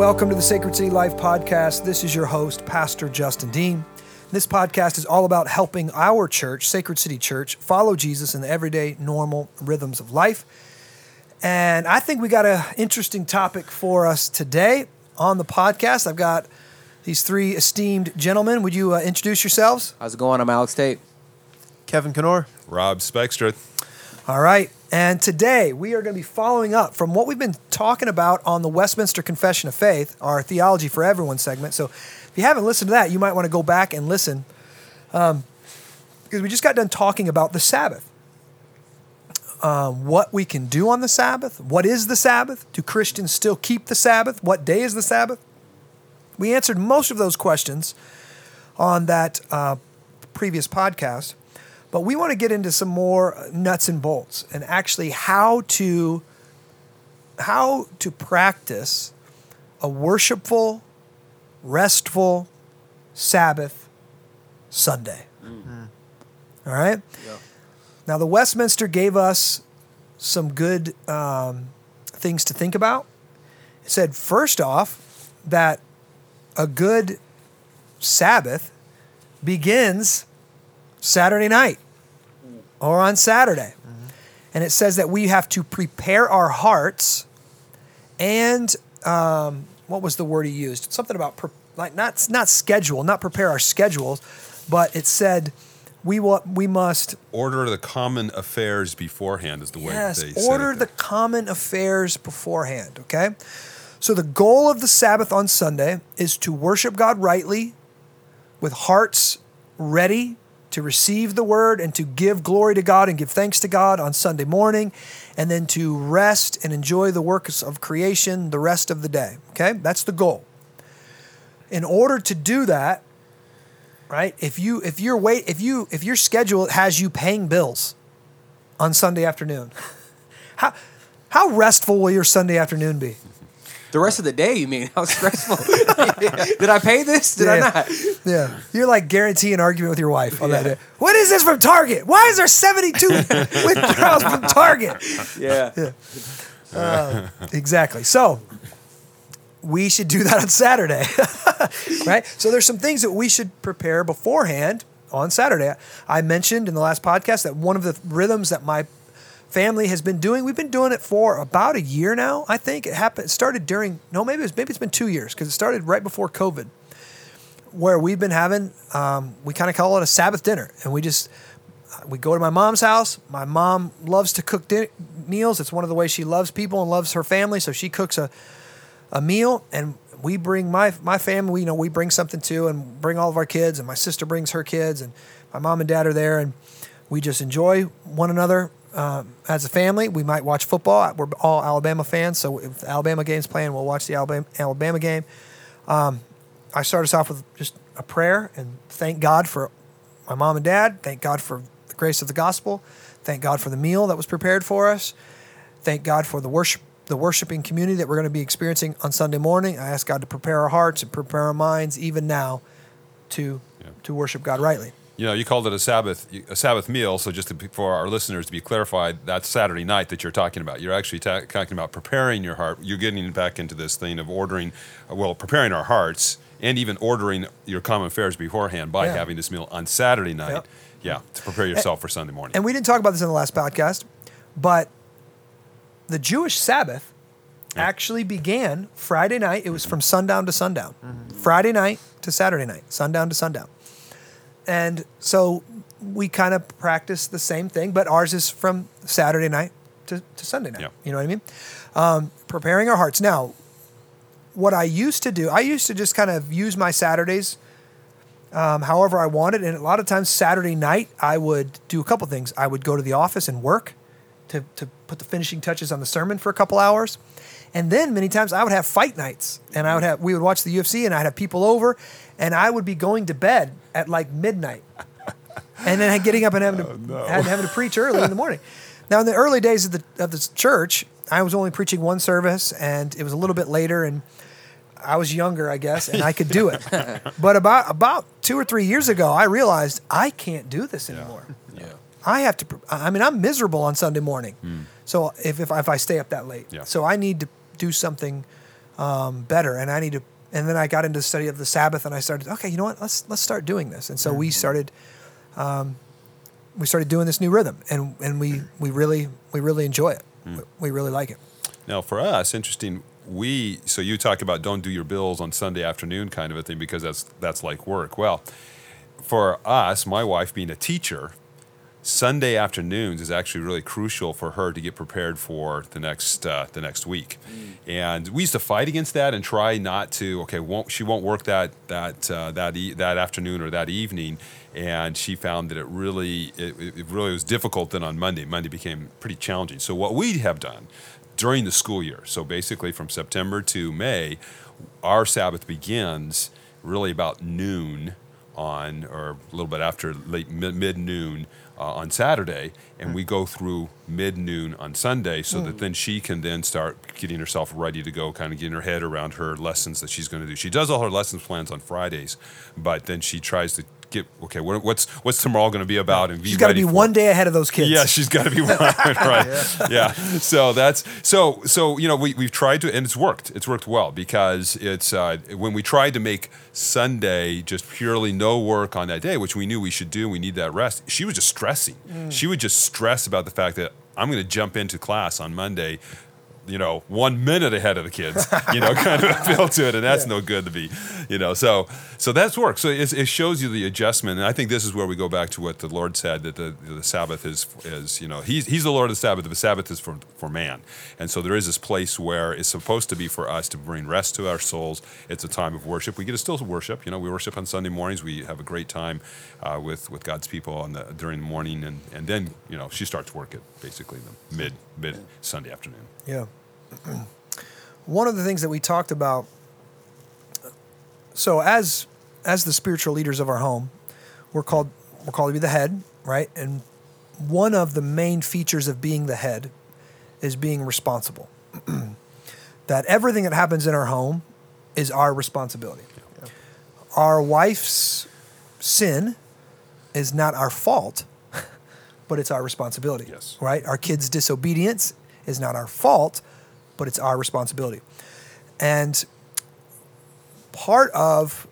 Hello and welcome to the Sacred City Life podcast. This is your host, Pastor Justin Dean. This podcast is all about helping our church, Sacred City Church, follow Jesus in the everyday, normal rhythms of life. And I think we got an interesting topic for us today on the podcast. I've got these three esteemed gentlemen. Would you uh, introduce yourselves? How's it going? I'm Alex Tate. Kevin Knorr. Rob Spextra. All right. And today we are going to be following up from what we've been talking about on the Westminster Confession of Faith, our Theology for Everyone segment. So if you haven't listened to that, you might want to go back and listen um, because we just got done talking about the Sabbath. Um, what we can do on the Sabbath. What is the Sabbath? Do Christians still keep the Sabbath? What day is the Sabbath? We answered most of those questions on that uh, previous podcast. But we want to get into some more nuts and bolts and actually how to how to practice a worshipful, restful Sabbath Sunday. All right? Yeah. Now, the Westminster gave us some good um, things to think about. It said, first off, that a good Sabbath begins Saturday night or on Saturday. And it says that we have to prepare our hearts and um, what was the word he used? Something about pre- like not not schedule, not prepare our schedules, but it said we wa- we must Order the common affairs beforehand is the way yes they order the common affairs beforehand. Okay, so the goal of the Sabbath on Sunday is to worship God rightly, with hearts ready to receive the word and to give glory to God and give thanks to God on Sunday morning, and then to rest and enjoy the works of creation the rest of the day. Okay, that's the goal. In order to do that, right? If you if you're wait if you if your schedule has you paying bills on Sunday afternoon, how how restful will your Sunday afternoon be? The rest of the day, you mean? How stressful. Did I pay this? Did I not? Yeah, you're like guarantee an argument with your wife on that day. What is this from Target? Why is there 72 withdrawals from Target? Yeah. Um, exactly. So we should do that on Saturday, right? So there's some things that we should prepare beforehand on Saturday. I mentioned in the last podcast that one of the rhythms that my family has been doing, we've been doing it for about a year now. I think it happened. It started during no, maybe it's maybe it's been two years because it started right before COVID, where we've been having. Um, we kind of call it a Sabbath dinner, and we just we go to my mom's house. My mom loves to cook meals. It's one of the ways she loves people and loves her family. So she cooks a, a meal, and we bring my my family. You know, we bring something too, and bring all of our kids. And my sister brings her kids, and my mom and dad are there, and we just enjoy one another um, as a family. We might watch football. We're all Alabama fans, so if the Alabama game's playing, we'll watch the Alabama Alabama game. Um, I start us off with just a prayer and thank God for my mom and dad. Thank God for the grace of the gospel. Thank God for the meal that was prepared for us. Thank God for the worship, the worshiping community that we're going to be experiencing on Sunday morning. I ask God to prepare our hearts and prepare our minds, even now, to Yeah. to worship God rightly. You know, you called it a Sabbath a Sabbath meal. So just to, for our listeners to be clarified, that's Saturday night that you're talking about. You're actually ta- talking about preparing your heart. You're getting back into this thing of ordering, well, preparing our hearts and even ordering your common affairs beforehand by Yeah. having this meal on Saturday night. Yep. Yeah, to prepare yourself for Sunday morning. And we didn't talk about this in the last podcast, but the Jewish Sabbath actually began Friday night. It was from sundown to sundown. Mm-hmm. Friday night to Saturday night, sundown to sundown. And so we kind of practice the same thing, but ours is from Saturday night to, to Sunday night. Yeah. You know what I mean? Um, preparing our hearts. Now, what I used to do, I used to just kind of use my Saturdays um, however I wanted. And a lot of times, Saturday night, I would do a couple things. I would go to the office and work to, to put the finishing touches on the sermon for a couple hours. And then many times I would have fight nights and I would have, we would watch the UFC and I'd have people over and I would be going to bed at like midnight and then getting up and having to, oh, and having to preach early in the morning. Now, in the early days of the, of the church, I was only preaching one service and it was a little bit later and I was younger, I guess, and I could do it. but about about two or three years ago, I realized I can't do this anymore. Yeah. I have to. I mean, I'm miserable on Sunday morning. Hmm. So if, if if I stay up that late, Yeah. so I need to do something um, better, and I need to. And then I got into the study of the Sabbath, and I started. Okay, you know what? Let's let's start doing this. And so we started. Um, we started doing this new rhythm, and and we we really we really enjoy it. We- We really like it. Now, for us, interesting. We so you talk about don't do your bills on Sunday afternoon kind of a thing because that's that's like work. Well, for us, my wife being a teacher, Sunday afternoons is actually really crucial for her to get prepared for the next uh, the next week. And we used to fight against that and try not to. Okay, won't she won't work that that uh, that e- that afternoon or that evening. And she found that it really it, it really was difficult. Then on Monday, Monday became pretty challenging. So what we have done during the school year, so basically from September to May, our Sabbath begins really about noon on, or a little bit after late mid noon uh, on Saturday, and we go through mid noon on Sunday, so that then she can then start getting herself ready to go, kind of getting her head around her lessons that she's going to do. She does all her lessons plans on Fridays, but then she tries to get okay. What, what's what's tomorrow going to be about? And be She's got to be one it. day ahead of those kids. Yeah, she's got to be right. right. Yeah. So that's so so you know we we've tried to and it's worked. It's worked well because it's uh, when we tried to make Sunday just purely no work on that day, which we knew we should do. We need that rest. She was just stressing. She would just stress about the fact that I'm going to jump into class on Monday. You know, one minute ahead of the kids. You know, kind of feel to it, and that's no good to be. You know, so so that's work. So it, it shows you the adjustment, and I think this is where we go back to what the Lord said that the, the Sabbath is is you know He's He's the Lord of the Sabbath. The Sabbath is for for man, and so there is this place where it's supposed to be for us to bring rest to our souls. It's a time of worship. We get to still worship. You know, we worship on Sunday mornings. We have a great time uh, with with God's people on the during the morning, and and then you know she starts work at basically the mid mid Sunday afternoon. Yeah. One of the things that we talked about so as as the spiritual leaders of our home, we're called we're called to be the head, right? And one of the main features of being the head is being responsible. that everything that happens in our home is our responsibility. Our wife's sin is not our fault, but it's our responsibility. Yes. Right? Our kids' disobedience is not our fault, but it's our responsibility. And part of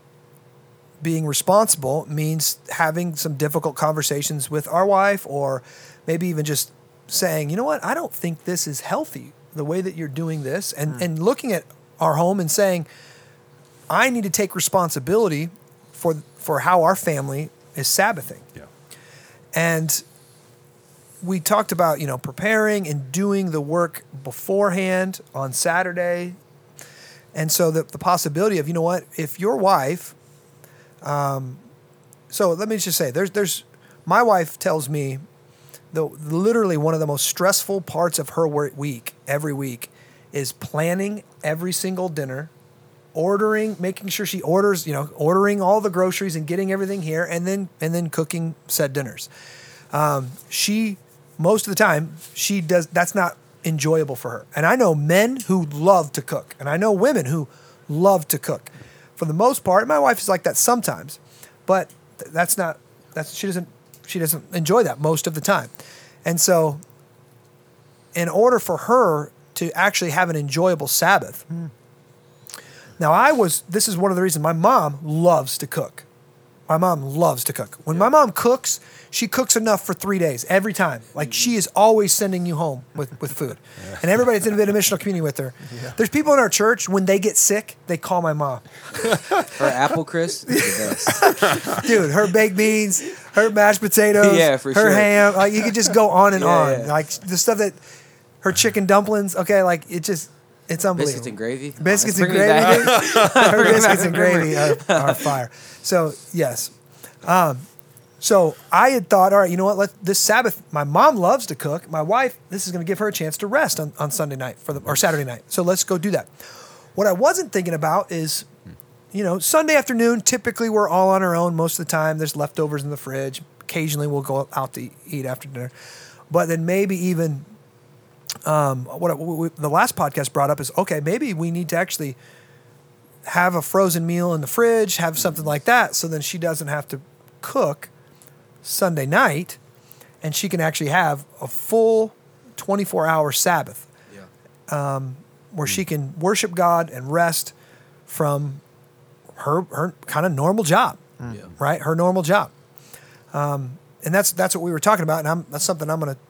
being responsible means having some difficult conversations with our wife or maybe even just saying, you know what, I don't think this is healthy the way that you're doing this and, hmm. and looking at our home and saying, I need to take responsibility for for how our family is Sabbathing. Yeah. And we talked about, you know, preparing and doing the work beforehand on Saturday. And so the, the possibility of, you know what, if your wife, um, so let me just say, there's, there's, my wife tells me the literally one of the most stressful parts of her week every week is planning every single dinner, ordering, making sure she orders, you know, ordering all the groceries and getting everything here, and then and then cooking said dinners. Um, she most of the time she does that's not enjoyable for her. And I know men who love to cook, and I know women who love to cook. For the most part, my wife is like that sometimes, but that's not that's she doesn't she doesn't enjoy that most of the time. And so in order for her to actually have an enjoyable Sabbath. Hmm. Now I was this is one of the reasons my mom loves to cook. My mom loves to cook. When my mom cooks, she cooks enough for three days every time. Like she is always sending you home with, with food. And everybody's in a missional community with her. There's people in our church, when they get sick, they call my mom. Her apple crisp is the best. Dude, her baked beans, her mashed potatoes, Yeah, for her sure. ham. Like you could just go on and Yeah, on. yeah. Like the stuff that her chicken dumplings, okay, like it just it's unbelievable. Biscuits and gravy. Biscuits and gravy. Her biscuits and gravy are, are fire. So yes, um, so I had thought, all right, you know what? Let this Sabbath. My mom loves to cook. My wife, this is going to give her a chance to rest on, on Sunday night for the or Saturday night. So let's go do that. What I wasn't thinking about is, you know, Sunday afternoon. Typically, we're all on our own most of the time. There's leftovers in the fridge. Occasionally, we'll go out to eat after dinner, but then maybe even um, what we, we- the last podcast brought up is okay, maybe we need to actually have a frozen meal in the fridge, have something like that, so then she doesn't have to cook Sunday night, and she can actually have a full 24 hour Sabbath. Yeah. where she can worship God and rest from her her kind of normal job, Yeah. right? Her normal job. Um, and that's that's what we were talking about, and I'm, that's something I'm going to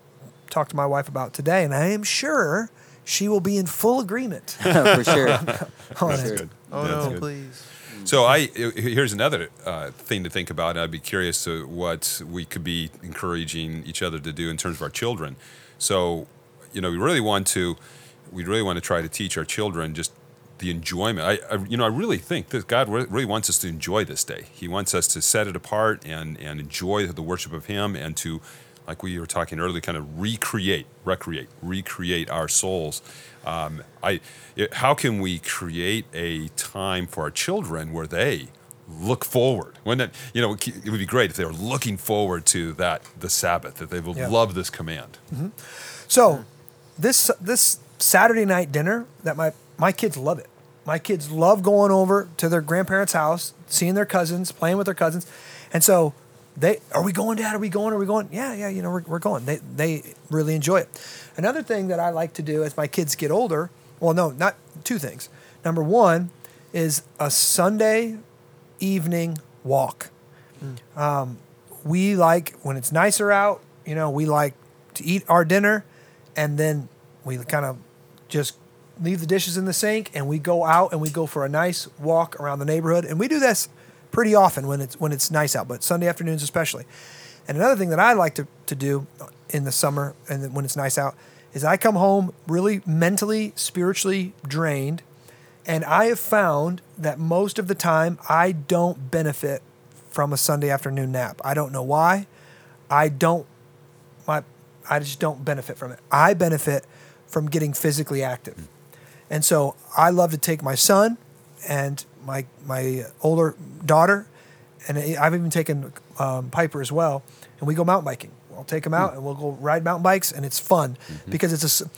talk to my wife about today, and I am sure she will be in full agreement For sure. on That's it. good. Oh That's no, good. please. So I here's another uh, thing to think about. And I'd be curious to what we could be encouraging each other to do in terms of our children. So, you know, we really want to we really want to try to teach our children just the enjoyment. I, I you know I really think that God really wants us to enjoy this day. He wants us to set it apart and and enjoy the worship of Him and to like we were talking earlier, kind of recreate, recreate, recreate our souls. Um, I, it- how can we create a time for our children where they look forward? When that, you know, it would be great if they were looking forward to that the Sabbath, that they would Yeah. love this command. So this this Saturday night dinner that my my kids love it. My kids love going over to their grandparents' house, seeing their cousins, playing with their cousins, and so they are we going, Dad? Are we going? Are we going? Yeah, yeah. You know, we're, we're going. They they really enjoy it. Another thing that I like to do as my kids get older. Well, no, not two things. Number one is a Sunday evening walk mm. um, we like when it's nicer out, you know, we like to eat our dinner and then we kind of just leave the dishes in the sink and we go out and we go for a nice walk around the neighborhood. And we do this pretty often when it's when it's nice out, but Sunday afternoons especially. And another thing that I like to, to do in the summer and when it's nice out is I come home really mentally, spiritually drained. And I have found that most of the time I don't benefit from a Sunday afternoon nap. I don't know why. I don't my I just don't benefit from it. I benefit from getting physically active. And so I love to take my son and my my older daughter, and I've even taken um, Piper as well, and we go mountain biking. I'll take them out and we'll go ride mountain bikes, and it's fun because it's a.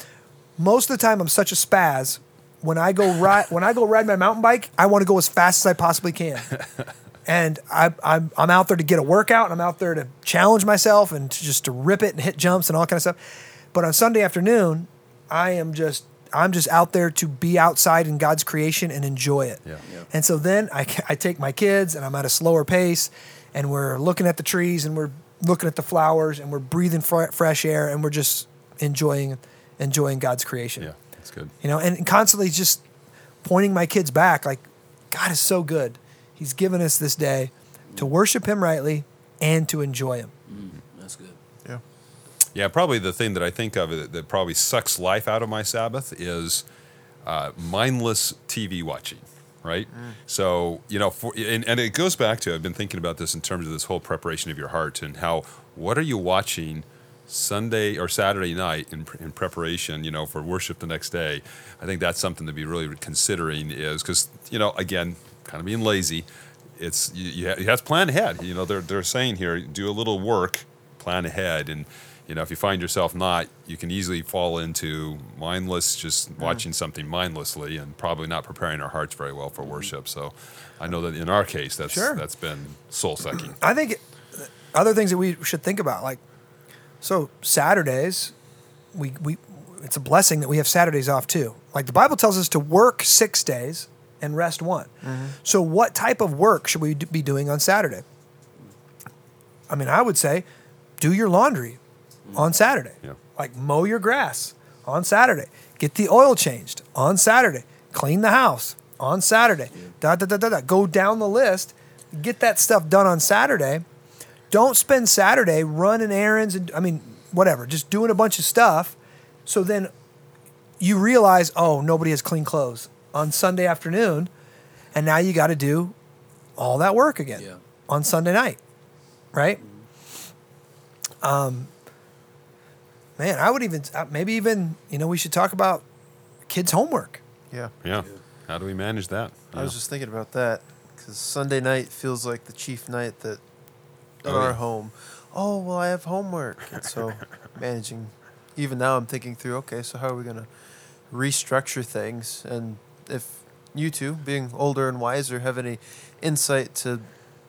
Most of the time, I'm such a spaz. When I go ride when I go ride my mountain bike, I want to go as fast as I possibly can. and I, I'm I'm out there to get a workout, and I'm out there to challenge myself and to just to rip it and hit jumps and all kind of stuff. But on Sunday afternoon, I am just I'm just out there to be outside in God's creation and enjoy it. Yeah. Yeah. And so then I, I take my kids and I'm at a slower pace, and we're looking at the trees and we're looking at the flowers and we're breathing fr- fresh air and we're just enjoying enjoying God's creation. Yeah, that's good. You know, and constantly just pointing my kids back like God is so good. He's given us this day to worship him rightly and to enjoy him. Mm-hmm. That's good. Yeah. Probably the thing that I think of that, that probably sucks life out of my Sabbath is uh, mindless TV watching, right? So, you know, for, and, and it goes back to I've been thinking about this in terms of this whole preparation of your heart and how what are you watching Sunday or Saturday night in, in preparation, you know, for worship the next day. I think that's something to be really considering is because, you know, again, kind of being lazy, it's you, you, you have to plan ahead. You know, they're, they're saying here, do a little work, plan ahead. And, you know, if you find yourself not, you can easily fall into mindless, just watching something mindlessly and probably not preparing our hearts very well for mm-hmm. worship. So I know that in our case, that's, Sure. that's been soul sucking. I think it- other things that we should think about, like so Saturdays, we we it's a blessing that we have Saturdays off too. Like the Bible tells us to work six days and rest one. Mm-hmm. So what type of work should we be doing on Saturday? I mean, I would say do your laundry on Saturday. Yeah. Like mow your grass on Saturday. Get the oil changed on Saturday. Clean the house on Saturday. Da, da, da, da, da. Go down the list. Get that stuff done on Saturday. Don't spend Saturday running errands and I mean whatever, just doing a bunch of stuff. So then you realize, oh, nobody has clean clothes on Sunday afternoon, and now you got to do all that work again Yeah. on Sunday night, right? Um, man, I would even uh, maybe even you know we should talk about kids' homework. Yeah. Yeah. How do we manage that? I was just thinking about that because Sunday night feels like the chief night that in Oh, our yeah. home. Oh well, I have homework, and so managing. Even now, I'm thinking through. Okay, so how are we gonna restructure things? And if you two, being older and wiser, have any insight to,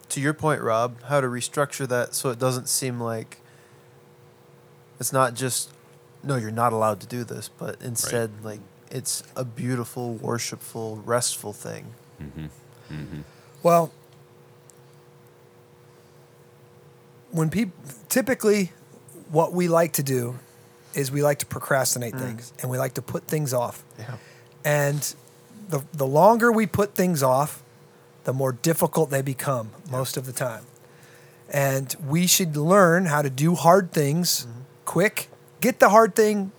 to your point, Rob, how to restructure that so it doesn't seem like it's not just no, you're not allowed to do this, but instead like it's a beautiful, worshipful, restful thing. Mm-hmm. Mm-hmm. Well, when people typically what we like to do is we like to procrastinate mm. things and we like to put things off. Yeah. And the the longer we put things off, the more difficult they become most of the time. And we should learn how to do hard things mm-hmm. Quick. Get the hard thing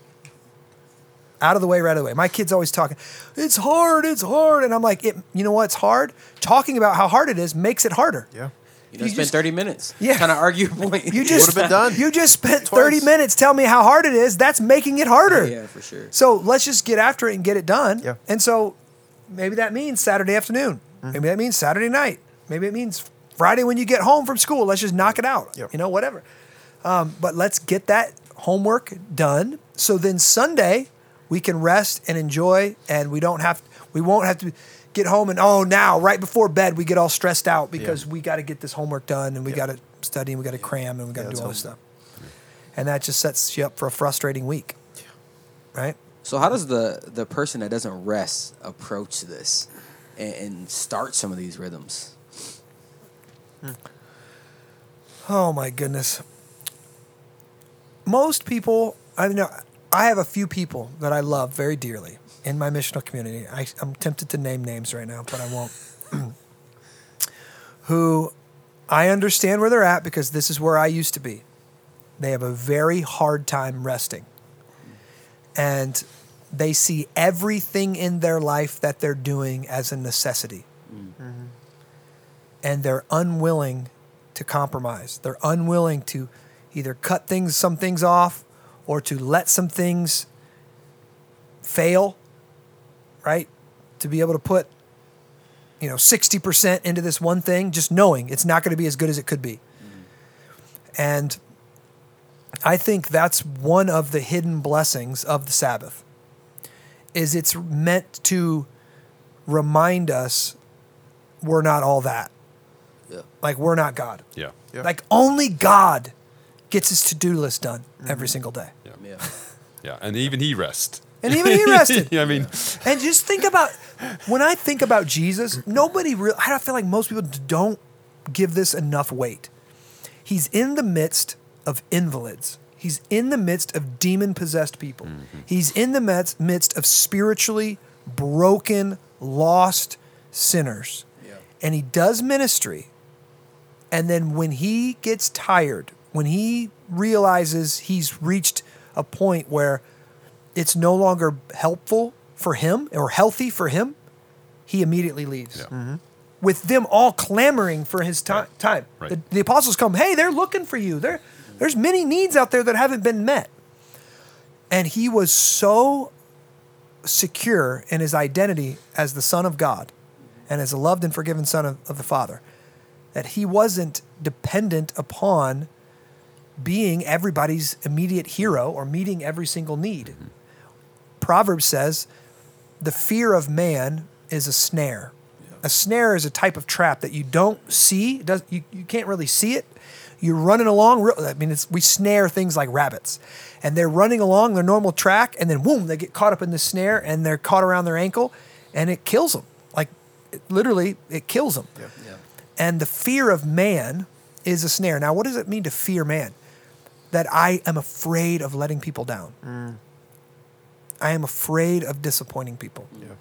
out of the way right away. My kid's always talking, it's hard, it's hard. And I'm like, it, you know what's hard? Talking about how hard it is makes it harder. Yeah. You know, You spend just- 30 minutes Yeah. trying to argue a point. You just been done. You just spent Twice. 30 minutes telling me how hard it is. That's making it harder. yeah, for sure. So let's just get after it and get it done. Yeah. And so maybe that means Saturday afternoon. Maybe that means Saturday night. Maybe it means Friday when you get home from school. Let's just knock it out. Yep. You know, whatever. Um, but let's get that homework done. So then Sunday we can rest and enjoy, and we don't have we won't have to get home and oh now right before bed we get all stressed out because we got to get this homework done and we Yeah. got to study and we got to cram and we got to Yeah, do all that's this stuff. And that just sets you up for a frustrating week. Right? So how does the the person that doesn't rest approach this and, and start some of these rhythms? Hmm. Oh my goodness. Most people, I know, I have a few people that I love very dearly in my missional community. I, I'm tempted to name names right now, but I won't. Who I understand where they're at because this is where I used to be. They have a very hard time resting. And they see everything in their life that they're doing as a necessity. Mm-hmm. And they're unwilling to compromise. They're unwilling to either cut things, some things off, or to let some things fail, right? To be able to put, you know, 60% into this one thing, just knowing it's not going to be as good as it could be. And I think that's one of the hidden blessings of the Sabbath is it's meant to remind us we're not all that. Yeah. Like we're not God. Yeah. Yeah. Like only God gets his to-do list done every mm-hmm. single day. Yeah. Yeah. yeah. And even he rests. And even he rested. I mean, And just think about when I think about Jesus, nobody really I don't feel like most people don't give this enough weight. He's in the midst of invalids. He's in the midst of demon possessed people. Mm-hmm. He's in the midst, midst of spiritually broken, lost sinners. Yeah. And he does ministry. And then when he gets tired, when he realizes he's reached a point where it's no longer helpful for him or healthy for him, he immediately leaves. Yeah. Mm-hmm. With them all clamoring for his ti- Right. time. Right. The, the apostles come, hey, they're looking for you. There, there's many needs out there that haven't been met. And he was so secure in his identity as the Son of God and as a loved and forgiven Son of, of the Father that he wasn't dependent upon being everybody's immediate hero or meeting every single need. Proverbs says, the fear of man is a snare. A snare is a type of trap that you don't see. Does you, you can't really see it. You're running along. I mean, it's, we snare things like rabbits, and they're running along their normal track, and then boom, they get caught up in the snare, and they're caught around their ankle, and it kills them. Like it, literally, it kills them. Yeah. And the fear of man is a snare. Now, what does it mean to fear man? That I am afraid of letting people down. I am afraid of disappointing people. Yeah.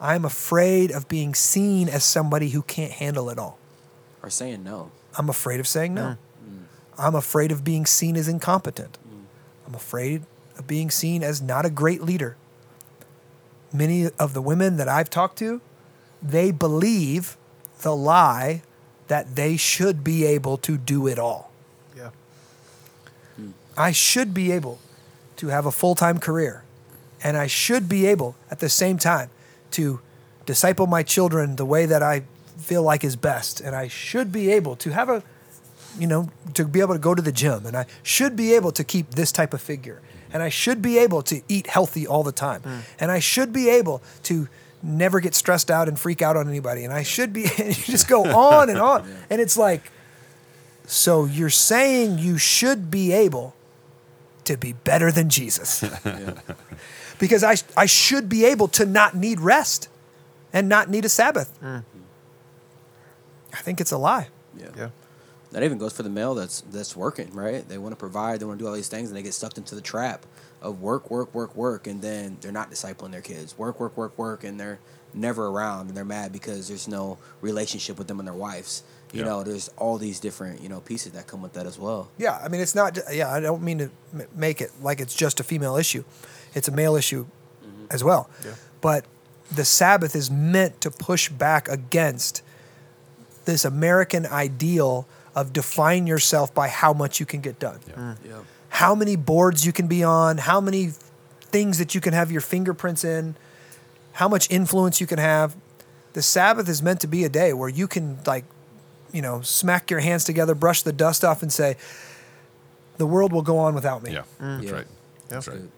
I am afraid of being seen as somebody who can't handle it all. Or saying no. I'm afraid of saying no. Mm. I'm afraid of being seen as incompetent. Mm. I'm afraid of being seen as not a great leader. Many of the women that I've talked to, they believe the lie that they should be able to do it all. Yeah. I should be able to have a full time career. And I should be able at the same time to disciple my children the way that I feel like is best. And I should be able to have a, you know, to be able to go to the gym. And I should be able to keep this type of figure. And I should be able to eat healthy all the time. Mm. And I should be able to never get stressed out and freak out on anybody. And I should be, and you just go on and on. And it's like, so you're saying you should be able to be better than Jesus. because I I should be able to not need rest and not need a Sabbath. Mm. I think it's a lie. Yeah. Yeah. That even goes for the male that's that's working, right? They want to provide, they want to do all these things, and they get sucked into the trap of work, work, work, work, and then they're not discipling their kids. Work, work, work, work, and they're never around, and they're mad because there's no relationship with them and their wives. You Yeah. know, there's all these different you know pieces that come with that as well. Yeah, I mean, it's not. Yeah, I don't mean to make it like it's just a female issue. It's a male issue mm-hmm. as well. Yeah. But the Sabbath is meant to push back against this American ideal of define yourself by how much you can get done. Mm. Yeah. How many boards you can be on, how many things that you can have your fingerprints in, how much influence you can have. The Sabbath is meant to be a day where you can like, you know, smack your hands together, brush the dust off and say, the world will go on without me. Yeah, that's Yeah. right. That's right. Good.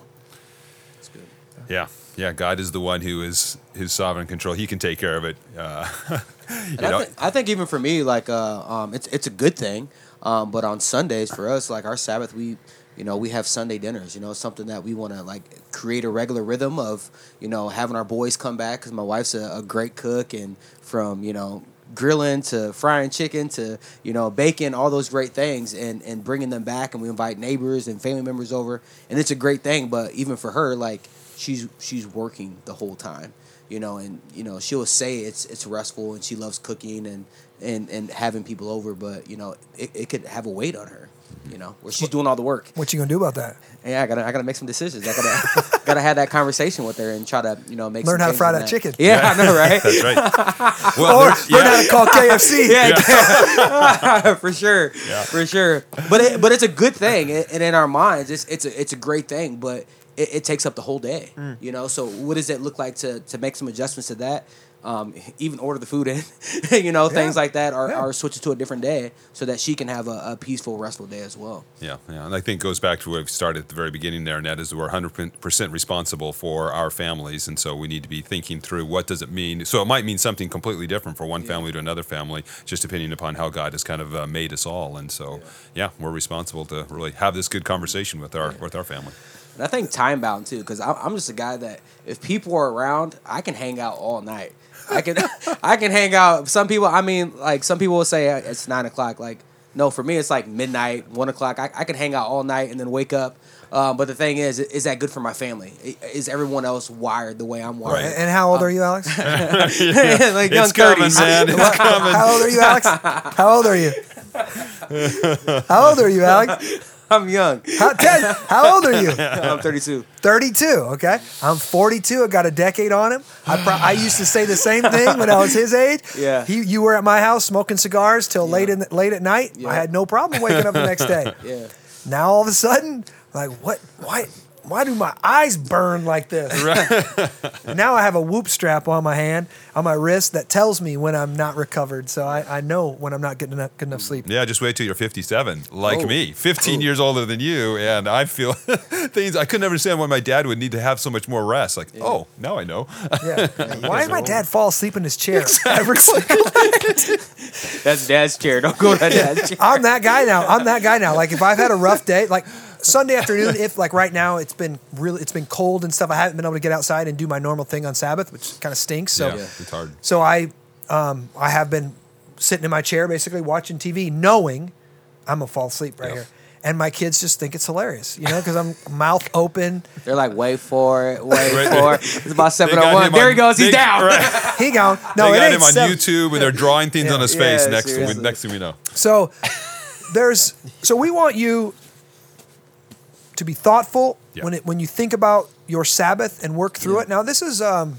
That's good. Yeah, yeah. God is the one who is his sovereign control. He can take care of it. Uh, you And I, know, think, I think even for me, like, uh, um, it's it's a good thing. Um, but on Sundays for us, like our Sabbath, we, you know, we have Sunday dinners. You know, something that we want to like create a regular rhythm of, you know, having our boys come back because my wife's a, a great cook, and from you know grilling to frying chicken to you know bacon, all those great things, and and bringing them back, and we invite neighbors and family members over, and it's a great thing. But even for her, like she's she's working the whole time you know, and you know she'll say it's it's restful and she loves cooking and and and having people over, but you know it, it could have a weight on her, you know, where she's doing all the work. What you gonna do about that? And yeah, I gotta I gotta make some decisions. I gotta gotta have that conversation with her and try to you know make Learn some how to fry in that chicken. Yeah, I know, right? that's right. Well, Or there's- learn how to call KFC. yeah, for sure, Yeah. for sure. But it, but it's a good thing, and and in our minds, it's it's a it's a great thing. But it, it takes up the whole day, mm. you know. So what does it look like to to make some adjustments to that? Um, even order the food in, you know, things like that, or, Yeah. or switch it to a different day so that she can have a, a peaceful, restful day as well. Yeah, yeah, and I think it goes back to where we started at the very beginning there, and that is we're 100% responsible for our families, and so we need to be thinking through what does it mean. So it might mean something completely different for one family to another family, just depending upon how God has kind of uh, made us all. And so, yeah. we're responsible to really have this good conversation with our with our family. And I think time bound too, because I'm just a guy that if people are around, I can hang out all night. I can I can hang out. Some people, I mean, like some people will say uh, it's nine o'clock. Like no, for me it's like midnight, one o'clock. I, I can hang out all night and then wake up. Um, but the thing is, is that good for my family? Is everyone else wired the way I'm wired? And how old are you, Alex? like young it's coming, 30s. man. It's coming. How old are you, Alex? How old are you? How old are you, Alex? I'm young. How, Ted, how old are you? I'm 32. 32, okay? I'm 42. I got a decade on him. I, pro- I used to say the same thing when I was his age. Yeah. He, you were at my house smoking cigars till late in the, late at night. Yeah. I had no problem waking up the next day. Yeah. Now all of a sudden, like what? Why? Why do my eyes burn like this? And now I have a whoop strap on my hand, on my wrist that tells me when I'm not recovered. So I, I know when I'm not getting enough, good enough sleep. Yeah, just wait till you're 57, like Oh. me, 15 years older than you, and I feel things I couldn't understand why my dad would need to have so much more rest. Like, oh, now I know. Yeah. Why did my dad fall asleep in his chair every single That's dad's chair. Don't go to dad's chair. I'm that guy now. I'm that guy now. Like if I've had a rough day, like Sunday afternoon, if like right now it's been really it's been cold and stuff, I haven't been able to get outside and do my normal thing on Sabbath, which kind of stinks. So yeah, it's hard. so I um I have been sitting in my chair basically watching TV, knowing I'm gonna fall asleep right Yeah. here. And my kids just think it's hilarious, you know, because I'm mouth open. They're like, wait for it, wait Right. for it. It's about They got 701. him There on- he goes. He's down. right. He gone. No, they it got ain't him on seven. YouTube and they're drawing things on his face. Yeah, next, seriously. next thing we know. So there's so we want you to be thoughtful Yeah. when it when you think about your Sabbath and work through it. Now this is um,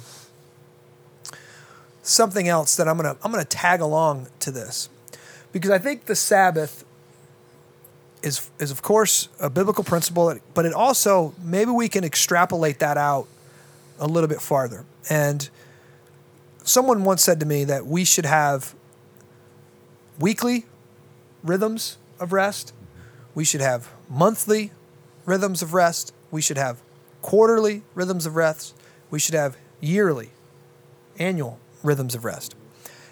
something else that I'm gonna I'm gonna tag along to this because I think the Sabbath is is of course a biblical principle, but it also maybe we can extrapolate that out a little bit farther. And someone once said to me that we should have weekly rhythms of rest. We should have monthly rhythms of rest. We should have quarterly rhythms of rest. We should have yearly, annual rhythms of rest.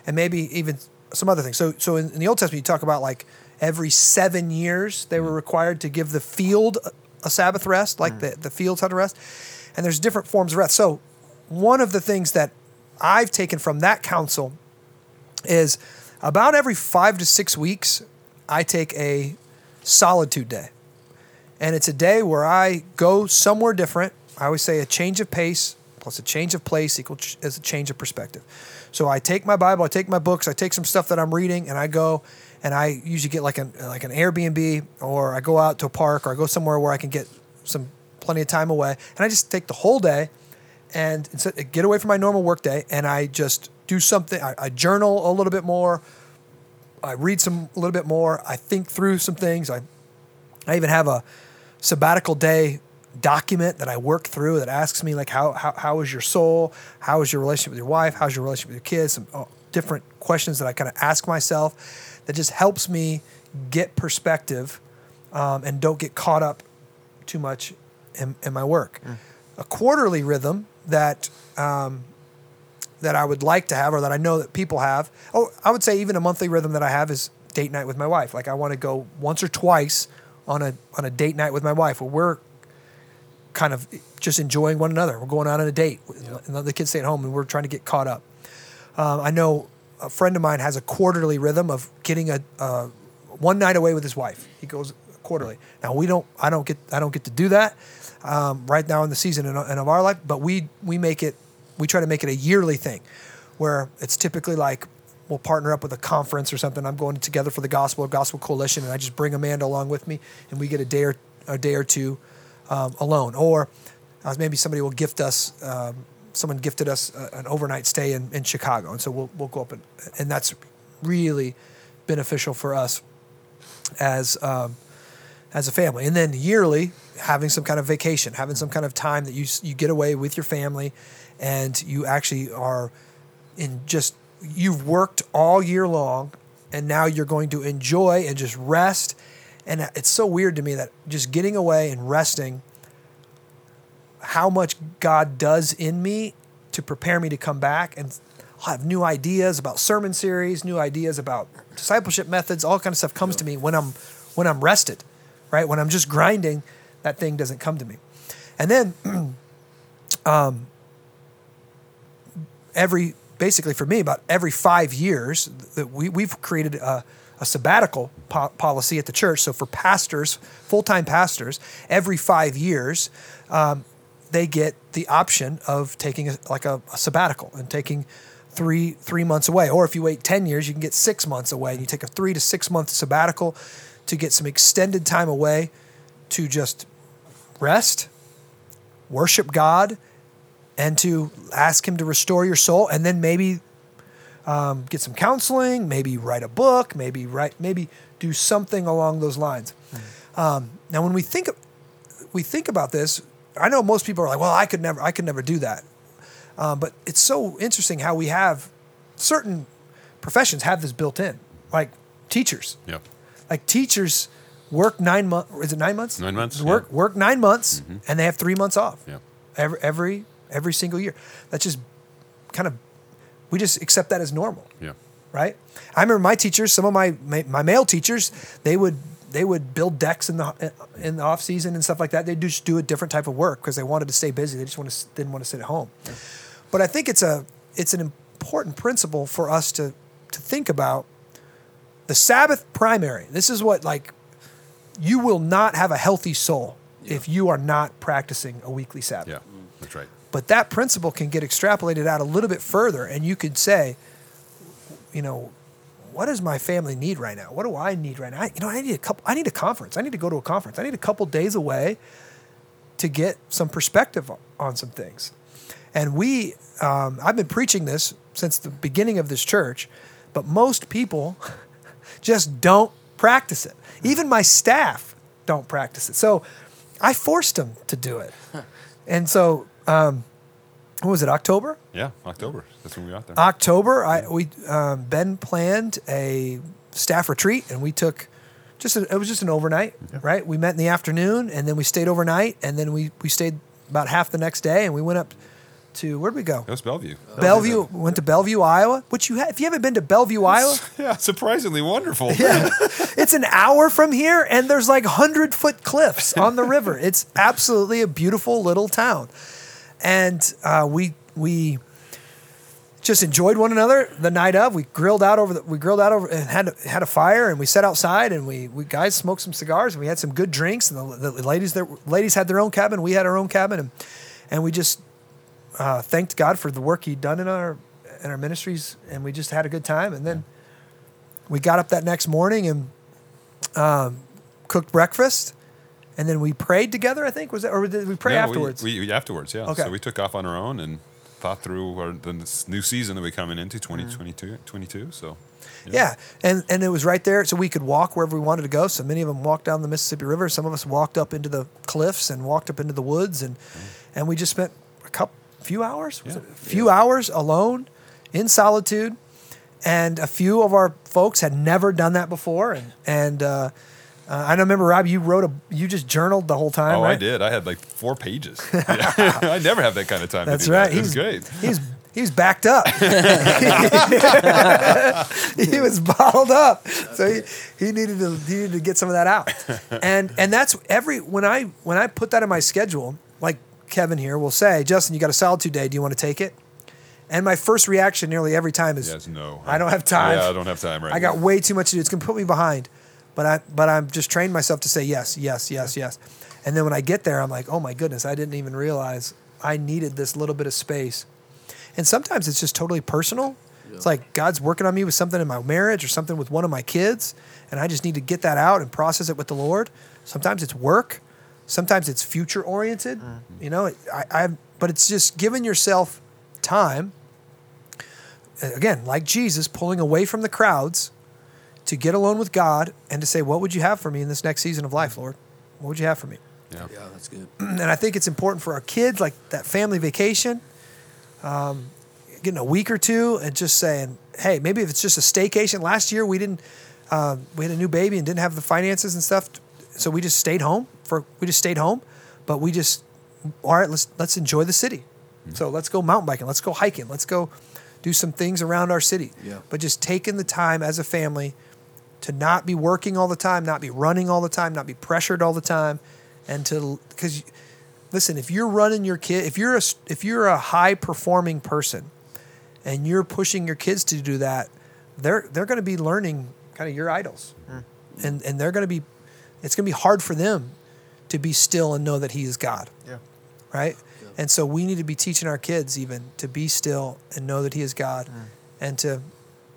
And maybe even some other things. So, so in, in the Old Testament, you talk about like every seven years they were mm. required to give the field a, a Sabbath rest, like mm. the, the fields had a rest. and there's different forms of rest. So, one of the things that I've taken from that counsel is about every five to six weeks, I take a solitude day. And it's a day where I go somewhere different. I always say a change of pace plus a change of place equals a change of perspective. So I take my Bible, I take my books, I take some stuff that I'm reading, and I go and I usually get like an like an Airbnb or I go out to a park or I go somewhere where I can get some plenty of time away, and I just take the whole day and get away from my normal work day and I just do something. I, I journal a little bit more. I read some a little bit more. I think through some things. I I even have a sabbatical day document that I work through that asks me like how how, how is your soul? How is your relationship with your wife? How's your relationship with your kids? Some oh, different questions that I kind of ask myself that just helps me get perspective um, and don't get caught up too much in, in my work. A quarterly rhythm that um, that I would like to have, or that I know that people have. Oh, I would say even a monthly rhythm that I have is date night with my wife. Like I want to go once or twice on a on a date night with my wife, where we're kind of just enjoying one another. We're going out on a date, and the kids stay at home, and we're trying to get caught up. Um, I know a friend of mine has a quarterly rhythm of getting a uh, one night away with his wife. He goes quarterly. Now we don't. I don't get. I don't get to do that um, right now in the season and, and of our life. But we we make it. We try to make it a yearly thing, where it's typically like we'll partner up with a conference or something. I'm going together for the Gospel Gospel Coalition, and I just bring Amanda along with me, and we get a day or a day or two um, alone. Or uh, maybe somebody will gift us. Um, someone gifted us a, an overnight stay in, in Chicago, and so we'll we'll go up and and that's really beneficial for us as um, as a family. And then yearly, having some kind of vacation, having some kind of time that you you get away with your family, and you actually are in just you've worked all year long, and now you're going to enjoy and just rest. And it's so weird to me that just getting away and resting, how much God does in me to prepare me to come back and I'll have new ideas about sermon series, new ideas about discipleship methods, all kind of stuff comes to me when I'm when I'm rested, right? When I'm just grinding, that thing doesn't come to me. And then um, every basically for me about every five years that we, we've created a, a sabbatical po- policy at the church. So for pastors full-time pastors every five years um, they get the option of taking a, like a, a sabbatical and taking three three months away. Or if you wait 10 years you can get six months away and you take a three to six month sabbatical to get some extended time away to just rest worship god and to ask him to restore your soul and then maybe um, get some counseling maybe write a book maybe write maybe do something along those lines um, now when we think we think about this i know most people are like well i could never i could never do that um, but it's so interesting how we have certain professions have this built in like teachers Yeah. like teachers work nine months is it nine months Nine months, work yeah. Mm-hmm. work nine months and they have three months off Yeah. every every every single year. That's just kind of we just accept that as normal. Yeah. right? I remember my teachers some of my my, my male teachers they would they would build decks in the in the off season and stuff like that. They'd just do a different type of work because they wanted to stay busy. They just want to didn't want to sit at home. But i think it's a it's an important principle for us to to think about the sabbath primary. This is what like you will not have a healthy soul if you are not practicing a weekly sabbath. Yeah. That's right. But that principle can get extrapolated out a little bit further, and you could say, you know, what does my family need right now? What do I need right now? I, you know, I need a couple. I need a conference. I need to go to a conference. I need a couple days away to get some perspective on, on some things. And we, um, I've been preaching this since the beginning of this church, but most people just don't practice it. Even my staff don't practice it. So I forced them to do it. And so, um, what was it, October? Yeah. October. That's when we got there. October, I we um, Ben planned a staff retreat, and we took just a, it was just an overnight, right? We met in the afternoon, and then we stayed overnight, and then we we stayed about half the next day, and we went up to where'd we go? That was Bellevue. Bellevue. Went to Bellevue, Iowa. Which you ha- if you haven't been to Bellevue, Iowa, Yeah. Surprisingly wonderful. yeah, it's an hour from here, and there's like hundred foot cliffs on the river. It's absolutely a beautiful little town. And uh, we we just enjoyed one another the night of. We grilled out over the, we grilled out over and had had a fire and we sat outside and we we guys smoked some cigars and we had some good drinks and the, the ladies there ladies had their own cabin, we had our own cabin and and we just uh, thanked God for the work He'd done in our in our ministries and we just had a good time. And then we got up that next morning and um, cooked breakfast and then we prayed together. I think was that or did we pray Yeah, afterwards? We, we afterwards, yeah. Okay. So we took off on our own and thought through our, the this new season that we're coming into, 2022, 22. So Yeah, and and it was right there, so we could walk wherever we wanted to go. So many of them walked down the Mississippi River. Some of us walked up into the cliffs and walked up into the woods, and and we just spent a couple, few hours, was Yeah. it a few hours alone, in solitude. And a few of our folks had never done that before, and and uh, uh, I remember Rob, you wrote a, you just journaled the whole time. Oh, I did. I had like four pages. I never have that kind of time. That's to do right. That. Was He's great. He's he's backed up. he was bottled up, so he, he needed to he needed to get some of that out. And and that's every when I when I put that in my schedule, like Kevin here will say, Justin, you got a solitude day. Do you want to take it? And my first reaction nearly every time is, Yes, no. I don't have time. Yeah, I don't have time right I got now. way too much to do. It's gonna put me behind. But I but I'm just trained myself to say yes, yes, yes, yes. And then when I get there, I'm like, oh my goodness, I didn't even realize I needed this little bit of space. And sometimes it's just totally personal. It's like God's working on me with something in my marriage or something with one of my kids, and I just need to get that out and process it with the Lord. Sometimes it's work. Sometimes it's future oriented. Mm. You know, I, I but it's just giving yourself time. Again, like Jesus, pulling away from the crowds to get alone with God and to say, What would you have for me in this next season of life, Lord? What would you have for me? Yeah. Yeah, that's good. And I think it's important for our kids, like that family vacation, um, getting a week or two and just saying, Hey, maybe if it's just a staycation. Last year we didn't, um, we had a new baby and didn't have the finances and stuff, so we just stayed home for we just stayed home, but we just all right. Let's let's enjoy the city. So let's go mountain biking. Let's go hiking. Let's go do some things around our city. Yeah. But just taking the time as a family to not be working all the time, not be running all the time, not be pressured all the time, and to because listen, if you're running your kid, if you're a if you're a high performing person, and you're pushing your kids to do that, they're they're going to be learning kind of your idols, hmm. and and they're going to be, it's going to be hard for them to be still and know that He is God. Yeah. right? And so we need to be teaching our kids even to be still and know that He is God, hmm. and to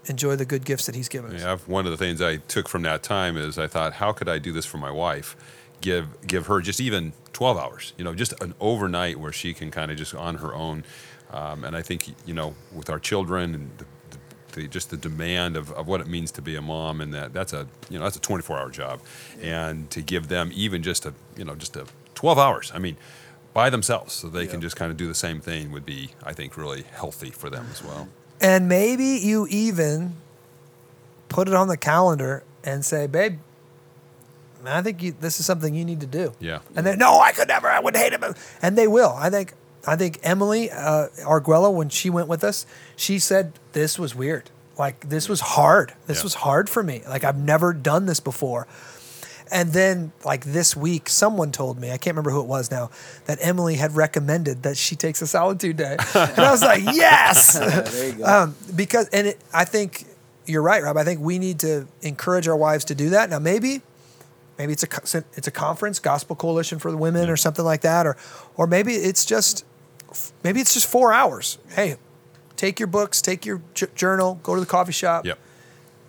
enjoy the good gifts that He's given us. Yeah, I've- one of the things I took from that time is I thought, how could I do this for my wife? Give give her just even twelve hours, you know, just an overnight where she can kind of just on her own. Um, and I think you know, with our children and the, the, the, just the demand of, of what it means to be a mom, and that that's a you know that's a twenty four hour job, and to give them even just a you know just a twelve hours. I mean. By themselves, so they can just kind of do the same thing, would be, I think, really healthy for them as well. And maybe you even put it on the calendar and say, "Babe, I think you, this is something you need to do." Yeah. And then, no, I could never. I would hate it. And they will. I think. I think Emily uh, Arguello, when she went with us, she said this was weird. Like this was hard. This Yeah. was hard for me. Like I've never done this before. And then, like this week, someone told me, I can't remember who it was now, that Emily had recommended that she takes a solitude day. And I was like, yes. there you go. um, because, and it, I think you're right, Rob. I think we need to encourage our wives to do that. Now, maybe, maybe it's a it's a conference, Gospel Coalition for the Women, or something like that, or or maybe it's just maybe it's just four hours. Hey, take your books, take your j- journal, go to the coffee shop, Yep.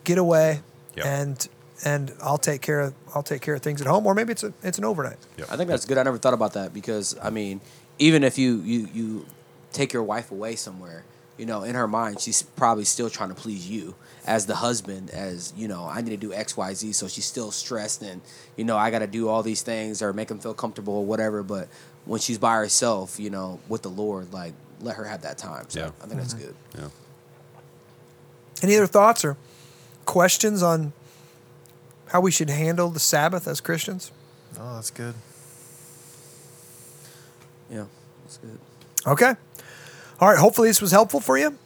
get away, Yep. and and I'll take care of I'll take care of things at home, or maybe it's a it's an overnight. Yep. I think that's good. I never thought about that because I mean, even if you you you take your wife away somewhere, you know, in her mind, she's probably still trying to please you as the husband. As you know, I need to do X, Y, Z, so she's still stressed and you know I got to do all these things or make them feel comfortable or whatever. But when she's by herself, you know, with the Lord, like let her have that time. So Yeah. I think that's mm-hmm. good. Yeah. Any other thoughts or questions on how we should handle the Sabbath as Christians? Oh, that's good. Yeah, that's good. Okay. All right. Hopefully, this was helpful for you.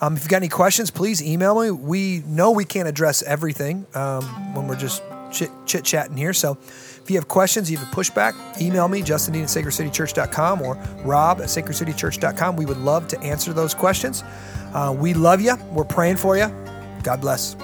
Um, if you've got any questions, please email me. We know we can't address everything um, when we're just chit chit chatting here. So if you have questions, you have a pushback, email me, Justin Dean at sacredcitychurch.com or Rob at sacredcitychurch.com. We would love to answer those questions. Uh, we love you. We're praying for you. God bless.